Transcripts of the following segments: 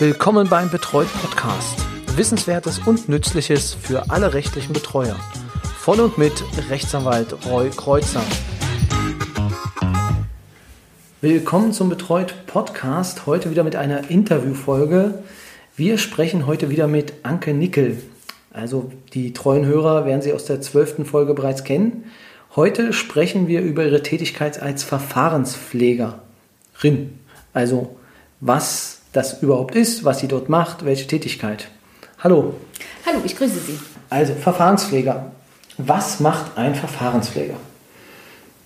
Willkommen beim Betreut Podcast. Wissenswertes und Nützliches für alle rechtlichen Betreuer. Von und mit Rechtsanwalt Roy Kreuzer. Willkommen zum Betreut Podcast. Heute wieder mit einer Interviewfolge. Wir sprechen heute wieder mit Anke Nickel. Also die treuen Hörer werden sie aus der zwölften Folge bereits kennen. Heute sprechen wir über ihre Tätigkeit als Verfahrenspflegerin. Also was das überhaupt ist, was sie dort macht, welche Tätigkeit. Hallo. Hallo, ich grüße Sie. Also Verfahrenspfleger. Was macht ein Verfahrenspfleger?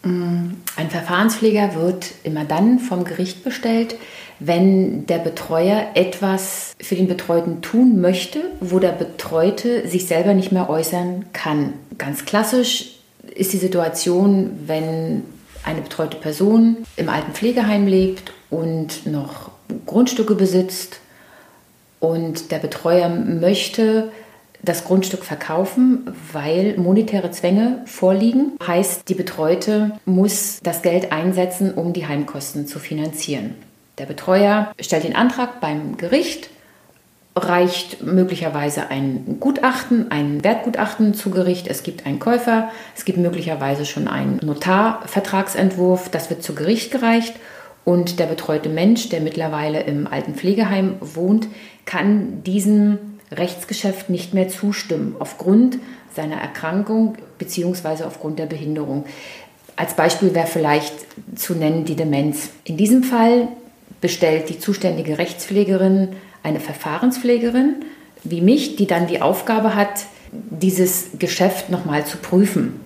Mm, ein Verfahrenspfleger wird immer dann vom Gericht bestellt, wenn der Betreuer etwas für den Betreuten tun möchte, wo der Betreute sich selber nicht mehr äußern kann. Ganz klassisch ist die Situation, wenn eine betreute Person im alten Pflegeheim lebt und noch Grundstücke besitzt und der Betreuer möchte das Grundstück verkaufen, weil monetäre Zwänge vorliegen. Heißt, die Betreute muss das Geld einsetzen, um die Heimkosten zu finanzieren. Der Betreuer stellt den Antrag beim Gericht, reicht möglicherweise ein Gutachten, ein Wertgutachten zu Gericht. Es gibt einen Käufer, es gibt möglicherweise schon einen Notarvertragsentwurf, das wird zu Gericht gereicht und der betreute Mensch, der mittlerweile im alten Pflegeheim wohnt, kann diesem Rechtsgeschäft nicht mehr zustimmen, aufgrund seiner Erkrankung bzw. aufgrund der Behinderung. Als Beispiel wäre vielleicht zu nennen die Demenz. In diesem Fall bestellt die zuständige Rechtspflegerin eine Verfahrenspflegerin wie mich, die dann die Aufgabe hat, dieses Geschäft nochmal zu prüfen.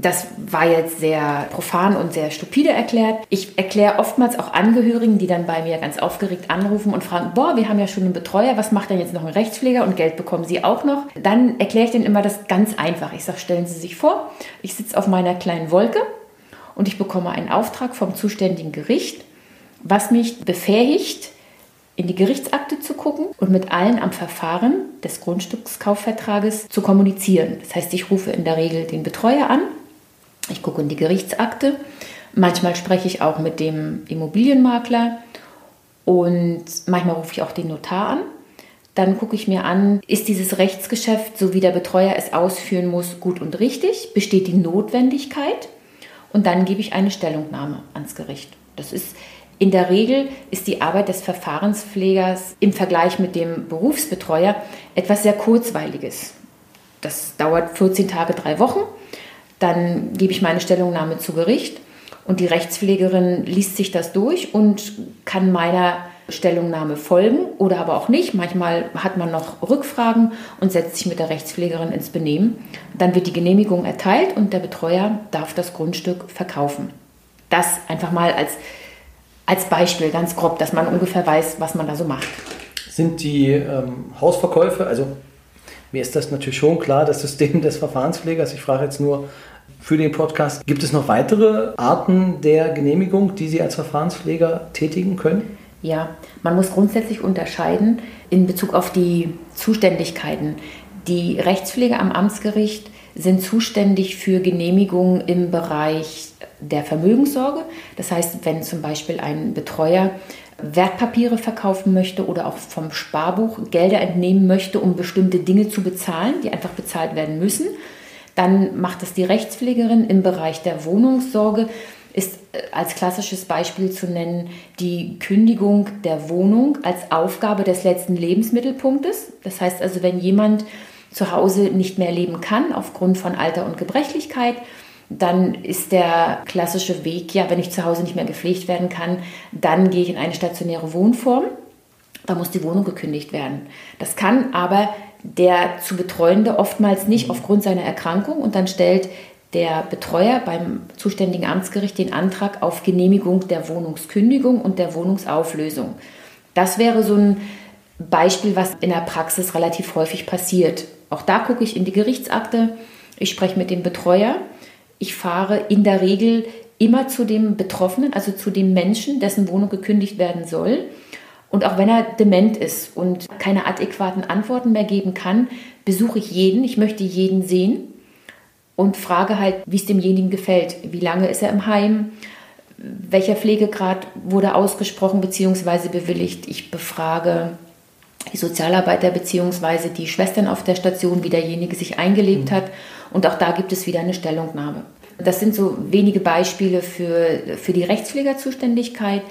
Das war jetzt sehr profan und sehr stupide erklärt. Ich erkläre oftmals auch Angehörigen, die dann bei mir ganz aufgeregt anrufen und fragen, boah, wir haben ja schon einen Betreuer, was macht denn jetzt noch ein Rechtspfleger und Geld bekommen Sie auch noch? Dann erkläre ich denen immer das ganz einfach. Ich sage, stellen Sie sich vor, ich sitze auf meiner kleinen Wolke und ich bekomme einen Auftrag vom zuständigen Gericht, was mich befähigt, in die Gerichtsakte zu gucken und mit allen am Verfahren des Grundstückskaufvertrages zu kommunizieren. Das heißt, ich rufe in der Regel den Betreuer an ich gucke in die Gerichtsakte. Manchmal spreche ich auch mit dem Immobilienmakler und manchmal rufe ich auch den Notar an. Dann gucke ich mir an, ist dieses Rechtsgeschäft, so wie der Betreuer es ausführen muss, gut und richtig? Besteht die Notwendigkeit? Und dann gebe ich eine Stellungnahme ans Gericht. Das ist in der Regel ist die Arbeit des Verfahrenspflegers im Vergleich mit dem Berufsbetreuer etwas sehr Kurzweiliges. Das dauert 14 Tage, drei Wochen. Dann gebe ich meine Stellungnahme zu Gericht und die Rechtspflegerin liest sich das durch und kann meiner Stellungnahme folgen oder aber auch nicht. Manchmal hat man noch Rückfragen und setzt sich mit der Rechtspflegerin ins Benehmen. Dann wird die Genehmigung erteilt und der Betreuer darf das Grundstück verkaufen. Das einfach mal als, als Beispiel, ganz grob, dass man ungefähr weiß, was man da so macht. Sind die ähm, Hausverkäufe, also mir ist das natürlich schon klar, das System des Verfahrenspflegers. Ich frage jetzt nur für den Podcast, gibt es noch weitere Arten der Genehmigung, die Sie als Verfahrenspfleger tätigen können? Ja, man muss grundsätzlich unterscheiden in Bezug auf die Zuständigkeiten. Die Rechtspfleger am Amtsgericht sind zuständig für Genehmigungen im Bereich der Vermögenssorge. Das heißt, wenn zum Beispiel ein Betreuer Wertpapiere verkaufen möchte oder auch vom Sparbuch Gelder entnehmen möchte, um bestimmte Dinge zu bezahlen, die einfach bezahlt werden müssen. Dann macht es die Rechtspflegerin im Bereich der Wohnungssorge. Ist äh, als klassisches Beispiel zu nennen die Kündigung der Wohnung als Aufgabe des letzten Lebensmittelpunktes. Das heißt also, wenn jemand zu Hause nicht mehr leben kann aufgrund von Alter und Gebrechlichkeit, dann ist der klassische Weg, ja, wenn ich zu Hause nicht mehr gepflegt werden kann, dann gehe ich in eine stationäre Wohnform. Da muss die Wohnung gekündigt werden. Das kann aber der zu Betreuende oftmals nicht aufgrund seiner Erkrankung und dann stellt der Betreuer beim zuständigen Amtsgericht den Antrag auf Genehmigung der Wohnungskündigung und der Wohnungsauflösung. Das wäre so ein Beispiel, was in der Praxis relativ häufig passiert. Auch da gucke ich in die Gerichtsakte, ich spreche mit dem Betreuer ich fahre in der Regel immer zu dem Betroffenen, also zu dem Menschen, dessen Wohnung gekündigt werden soll. Und auch wenn er dement ist und keine adäquaten Antworten mehr geben kann, besuche ich jeden. Ich möchte jeden sehen und frage halt, wie es demjenigen gefällt. Wie lange ist er im Heim? welcher Pflegegrad wurde ausgesprochen bzw. bewilligt. Ich befrage die Sozialarbeiter bzw. die Schwestern auf der Station, wie derjenige sich eingelebt mhm. hat. Und auch da gibt es wieder eine Stellungnahme. Das sind so wenige Beispiele für, für die Rechtspflegerzuständigkeit.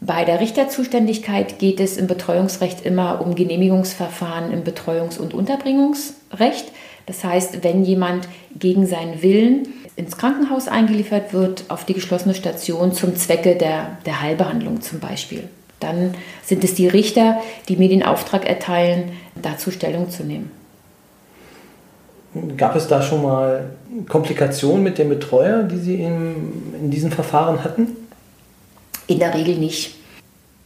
Bei der Richterzuständigkeit geht es im Betreuungsrecht immer um Genehmigungsverfahren im Betreuungs- und Unterbringungsrecht. Das heißt, wenn jemand gegen seinen Willen ins Krankenhaus eingeliefert wird, auf die geschlossene Station zum Zwecke der, der Heilbehandlung zum Beispiel, dann sind es die Richter, die mir den Auftrag erteilen, dazu Stellung zu nehmen. Gab es da schon mal Komplikationen mit dem Betreuer, die Sie in, in diesem Verfahren hatten? In der Regel nicht.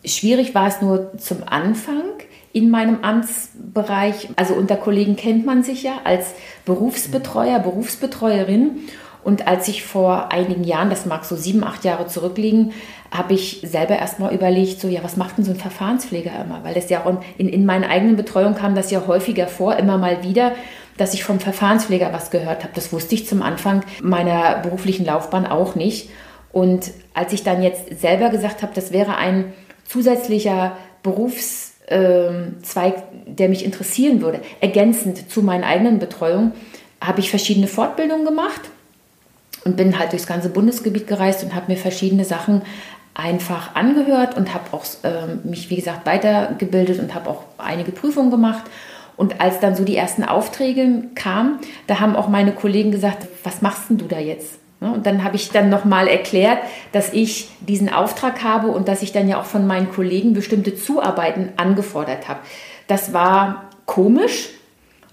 Schwierig war es nur zum Anfang in meinem Amtsbereich. Also unter Kollegen kennt man sich ja als Berufsbetreuer, Berufsbetreuerin. Und als ich vor einigen Jahren, das mag so sieben, acht Jahre zurückliegen, habe ich selber erstmal überlegt, so ja, was macht denn so ein Verfahrenspfleger immer? Weil das ja auch in, in meiner eigenen Betreuung kam das ja häufiger vor, immer mal wieder, dass ich vom Verfahrenspfleger was gehört habe. Das wusste ich zum Anfang meiner beruflichen Laufbahn auch nicht. Und als ich dann jetzt selber gesagt habe, das wäre ein zusätzlicher Berufszweig, der mich interessieren würde, ergänzend zu meiner eigenen Betreuung, habe ich verschiedene Fortbildungen gemacht und bin halt durchs ganze Bundesgebiet gereist und habe mir verschiedene Sachen einfach angehört und habe auch äh, mich, wie gesagt, weitergebildet und habe auch einige Prüfungen gemacht. Und als dann so die ersten Aufträge kamen, da haben auch meine Kollegen gesagt, was machst denn du da jetzt? Ne, und dann habe ich dann nochmal erklärt, dass ich diesen Auftrag habe und dass ich dann ja auch von meinen Kollegen bestimmte Zuarbeiten angefordert habe. Das war komisch,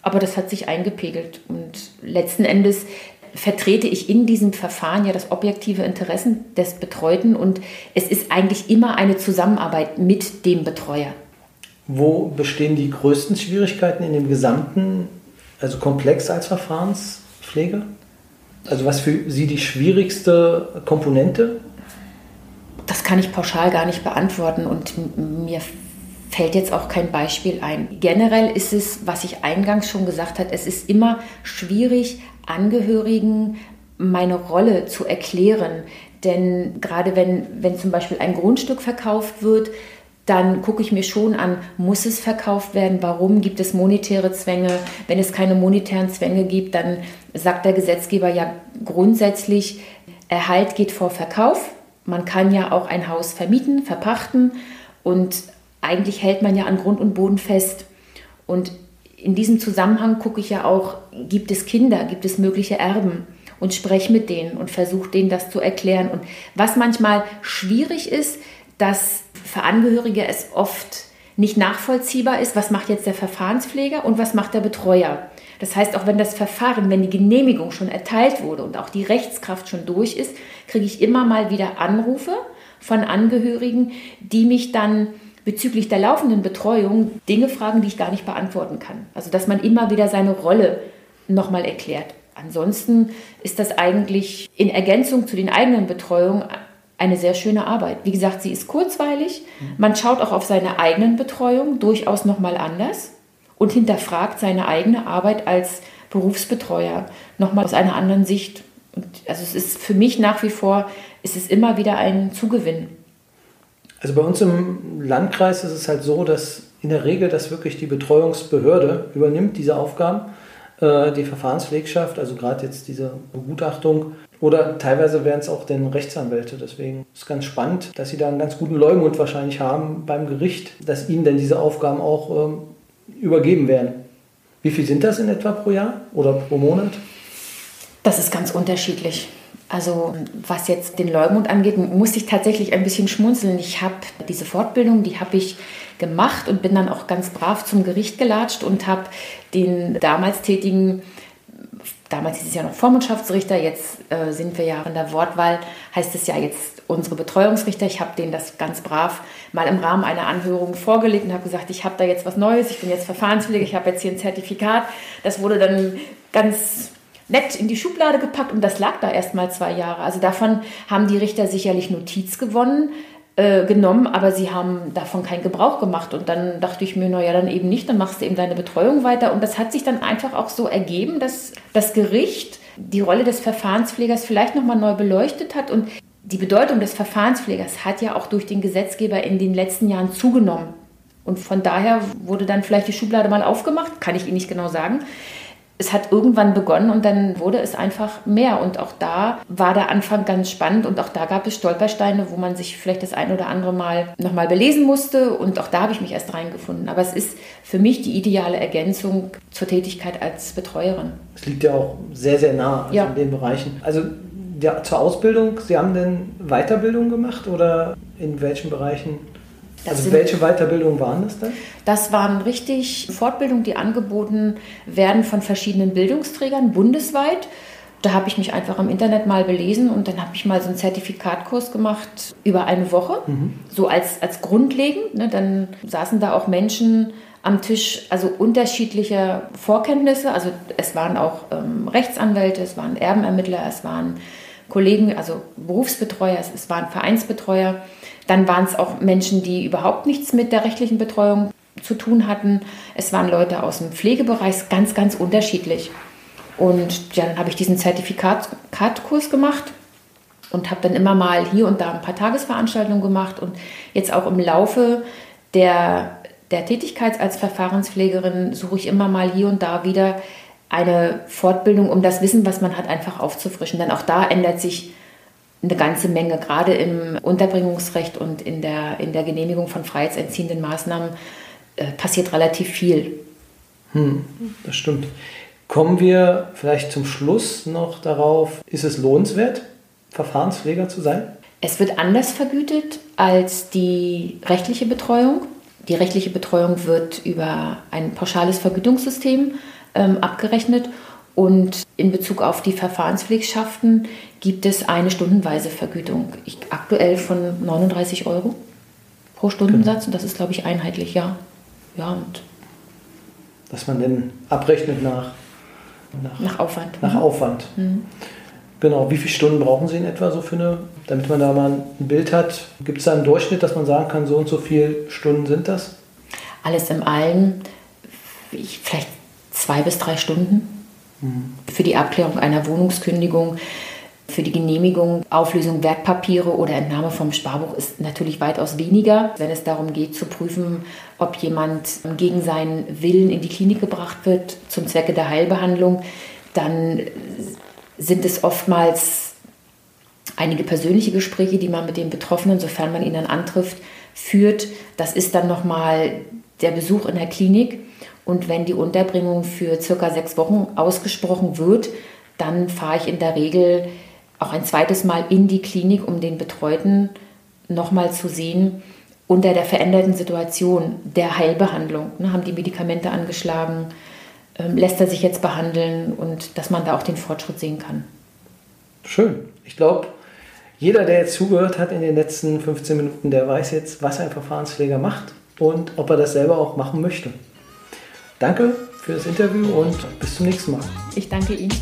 aber das hat sich eingepegelt. Und letzten Endes vertrete ich in diesem Verfahren ja das objektive Interessen des Betreuten und es ist eigentlich immer eine Zusammenarbeit mit dem Betreuer. Wo bestehen die größten Schwierigkeiten in dem gesamten, also Komplex als Verfahrenspflege? Also was für Sie die schwierigste Komponente? Das kann ich pauschal gar nicht beantworten und mir fällt jetzt auch kein Beispiel ein. Generell ist es, was ich eingangs schon gesagt habe, es ist immer schwierig, Angehörigen meine Rolle zu erklären. Denn gerade wenn, wenn zum Beispiel ein Grundstück verkauft wird, dann gucke ich mir schon an, muss es verkauft werden? Warum gibt es monetäre Zwänge? Wenn es keine monetären Zwänge gibt, dann sagt der Gesetzgeber ja grundsätzlich, Erhalt geht vor Verkauf. Man kann ja auch ein Haus vermieten, verpachten und eigentlich hält man ja an Grund und Boden fest. Und in diesem Zusammenhang gucke ich ja auch, gibt es Kinder, gibt es mögliche Erben und spreche mit denen und versuche denen das zu erklären. Und was manchmal schwierig ist, dass für Angehörige es oft nicht nachvollziehbar ist, was macht jetzt der Verfahrenspfleger und was macht der Betreuer. Das heißt, auch wenn das Verfahren, wenn die Genehmigung schon erteilt wurde und auch die Rechtskraft schon durch ist, kriege ich immer mal wieder Anrufe von Angehörigen, die mich dann bezüglich der laufenden Betreuung Dinge fragen, die ich gar nicht beantworten kann. Also dass man immer wieder seine Rolle nochmal erklärt. Ansonsten ist das eigentlich in Ergänzung zu den eigenen Betreuungen eine sehr schöne Arbeit. Wie gesagt, sie ist kurzweilig. Man schaut auch auf seine eigenen Betreuung durchaus nochmal anders und hinterfragt seine eigene Arbeit als Berufsbetreuer nochmal aus einer anderen Sicht. Und also es ist für mich nach wie vor, ist es immer wieder ein Zugewinn. Also bei uns im Landkreis ist es halt so, dass in der Regel das wirklich die Betreuungsbehörde übernimmt, diese Aufgaben. Äh, die Verfahrenspflegschaft, also gerade jetzt diese Begutachtung oder teilweise wären es auch den Rechtsanwälte. Deswegen ist es ganz spannend, dass sie da einen ganz guten Leumund wahrscheinlich haben beim Gericht, dass ihnen denn diese Aufgaben auch ähm, übergeben werden. Wie viel sind das in etwa pro Jahr oder pro Monat? Das ist ganz unterschiedlich. Also was jetzt den Leumund angeht, muss ich tatsächlich ein bisschen schmunzeln. Ich habe diese Fortbildung, die habe ich gemacht und bin dann auch ganz brav zum Gericht gelatscht und habe den damals tätigen damals hieß es ja noch Vormundschaftsrichter, jetzt äh, sind wir ja in der Wortwahl, heißt es ja jetzt unsere Betreuungsrichter. Ich habe denen das ganz brav mal im Rahmen einer Anhörung vorgelegt und habe gesagt, ich habe da jetzt was Neues, ich bin jetzt Verfahrenspfleger, ich habe jetzt hier ein Zertifikat. Das wurde dann ganz nett in die Schublade gepackt und das lag da erst mal zwei Jahre. Also davon haben die Richter sicherlich Notiz gewonnen, äh, genommen, aber sie haben davon keinen Gebrauch gemacht. Und dann dachte ich mir, naja, dann eben nicht, dann machst du eben deine Betreuung weiter. Und das hat sich dann einfach auch so ergeben, dass das Gericht die Rolle des Verfahrenspflegers vielleicht nochmal neu beleuchtet hat und die Bedeutung des Verfahrenspflegers hat ja auch durch den Gesetzgeber in den letzten Jahren zugenommen. Und von daher wurde dann vielleicht die Schublade mal aufgemacht, kann ich Ihnen nicht genau sagen. Es hat irgendwann begonnen und dann wurde es einfach mehr. Und auch da war der Anfang ganz spannend und auch da gab es Stolpersteine, wo man sich vielleicht das ein oder andere Mal nochmal belesen musste. Und auch da habe ich mich erst reingefunden. Aber es ist für mich die ideale Ergänzung zur Tätigkeit als Betreuerin. Es liegt ja auch sehr, sehr nah also ja. in den Bereichen. Also ja, zur Ausbildung, Sie haben denn Weiterbildung gemacht oder in welchen Bereichen? Das also welche Weiterbildungen waren das dann? Das waren richtig Fortbildungen, die angeboten werden von verschiedenen Bildungsträgern bundesweit. Da habe ich mich einfach im Internet mal belesen und dann habe ich mal so einen Zertifikatkurs gemacht über eine Woche, mhm. so als, als grundlegend. Ne, dann saßen da auch Menschen am Tisch, also unterschiedliche Vorkenntnisse. Also es waren auch ähm, Rechtsanwälte, es waren Erbenermittler, es waren Kollegen, also Berufsbetreuer, es waren Vereinsbetreuer. Dann waren es auch Menschen, die überhaupt nichts mit der rechtlichen Betreuung zu tun hatten. Es waren Leute aus dem Pflegebereich, ganz, ganz unterschiedlich. Und dann habe ich diesen Zertifikatkurs gemacht und habe dann immer mal hier und da ein paar Tagesveranstaltungen gemacht und jetzt auch im Laufe der, der Tätigkeit als Verfahrenspflegerin suche ich immer mal hier und da wieder eine Fortbildung, um das Wissen, was man hat, einfach aufzufrischen. Denn auch da ändert sich eine ganze Menge, gerade im Unterbringungsrecht und in der, in der Genehmigung von freiheitsentziehenden Maßnahmen äh, passiert relativ viel. Hm, das stimmt. Kommen wir vielleicht zum Schluss noch darauf, ist es lohnenswert, Verfahrenspfleger zu sein? Es wird anders vergütet als die rechtliche Betreuung. Die rechtliche Betreuung wird über ein pauschales Vergütungssystem ähm, abgerechnet und in Bezug auf die Verfahrenspflegschaften gibt es eine stundenweise Vergütung. Ich, aktuell von 39 Euro pro Stundensatz genau. und das ist, glaube ich, einheitlich, ja. Ja, und Dass man denn abrechnet nach, nach, nach Aufwand. Nach mhm. Aufwand. Mhm. Genau, wie viele Stunden brauchen Sie in etwa so für eine, damit man da mal ein Bild hat? Gibt es da einen Durchschnitt, dass man sagen kann, so und so viele Stunden sind das? Alles im Allen, vielleicht zwei bis drei Stunden für die Abklärung einer Wohnungskündigung, für die Genehmigung, Auflösung Wertpapiere oder Entnahme vom Sparbuch ist natürlich weitaus weniger. Wenn es darum geht zu prüfen, ob jemand gegen seinen Willen in die Klinik gebracht wird zum Zwecke der Heilbehandlung, dann sind es oftmals einige persönliche Gespräche, die man mit dem Betroffenen, sofern man ihn dann antrifft, führt. Das ist dann nochmal der Besuch in der Klinik und wenn die Unterbringung für circa sechs Wochen ausgesprochen wird, dann fahre ich in der Regel auch ein zweites Mal in die Klinik, um den Betreuten nochmal zu sehen, unter der veränderten Situation der Heilbehandlung. Ne, haben die Medikamente angeschlagen? Ähm, lässt er sich jetzt behandeln? Und dass man da auch den Fortschritt sehen kann. Schön. Ich glaube, jeder, der jetzt zugehört hat in den letzten 15 Minuten, der weiß jetzt, was ein Verfahrenspfleger macht und ob er das selber auch machen möchte. Danke für das Interview und bis zum nächsten Mal. Ich danke Ihnen.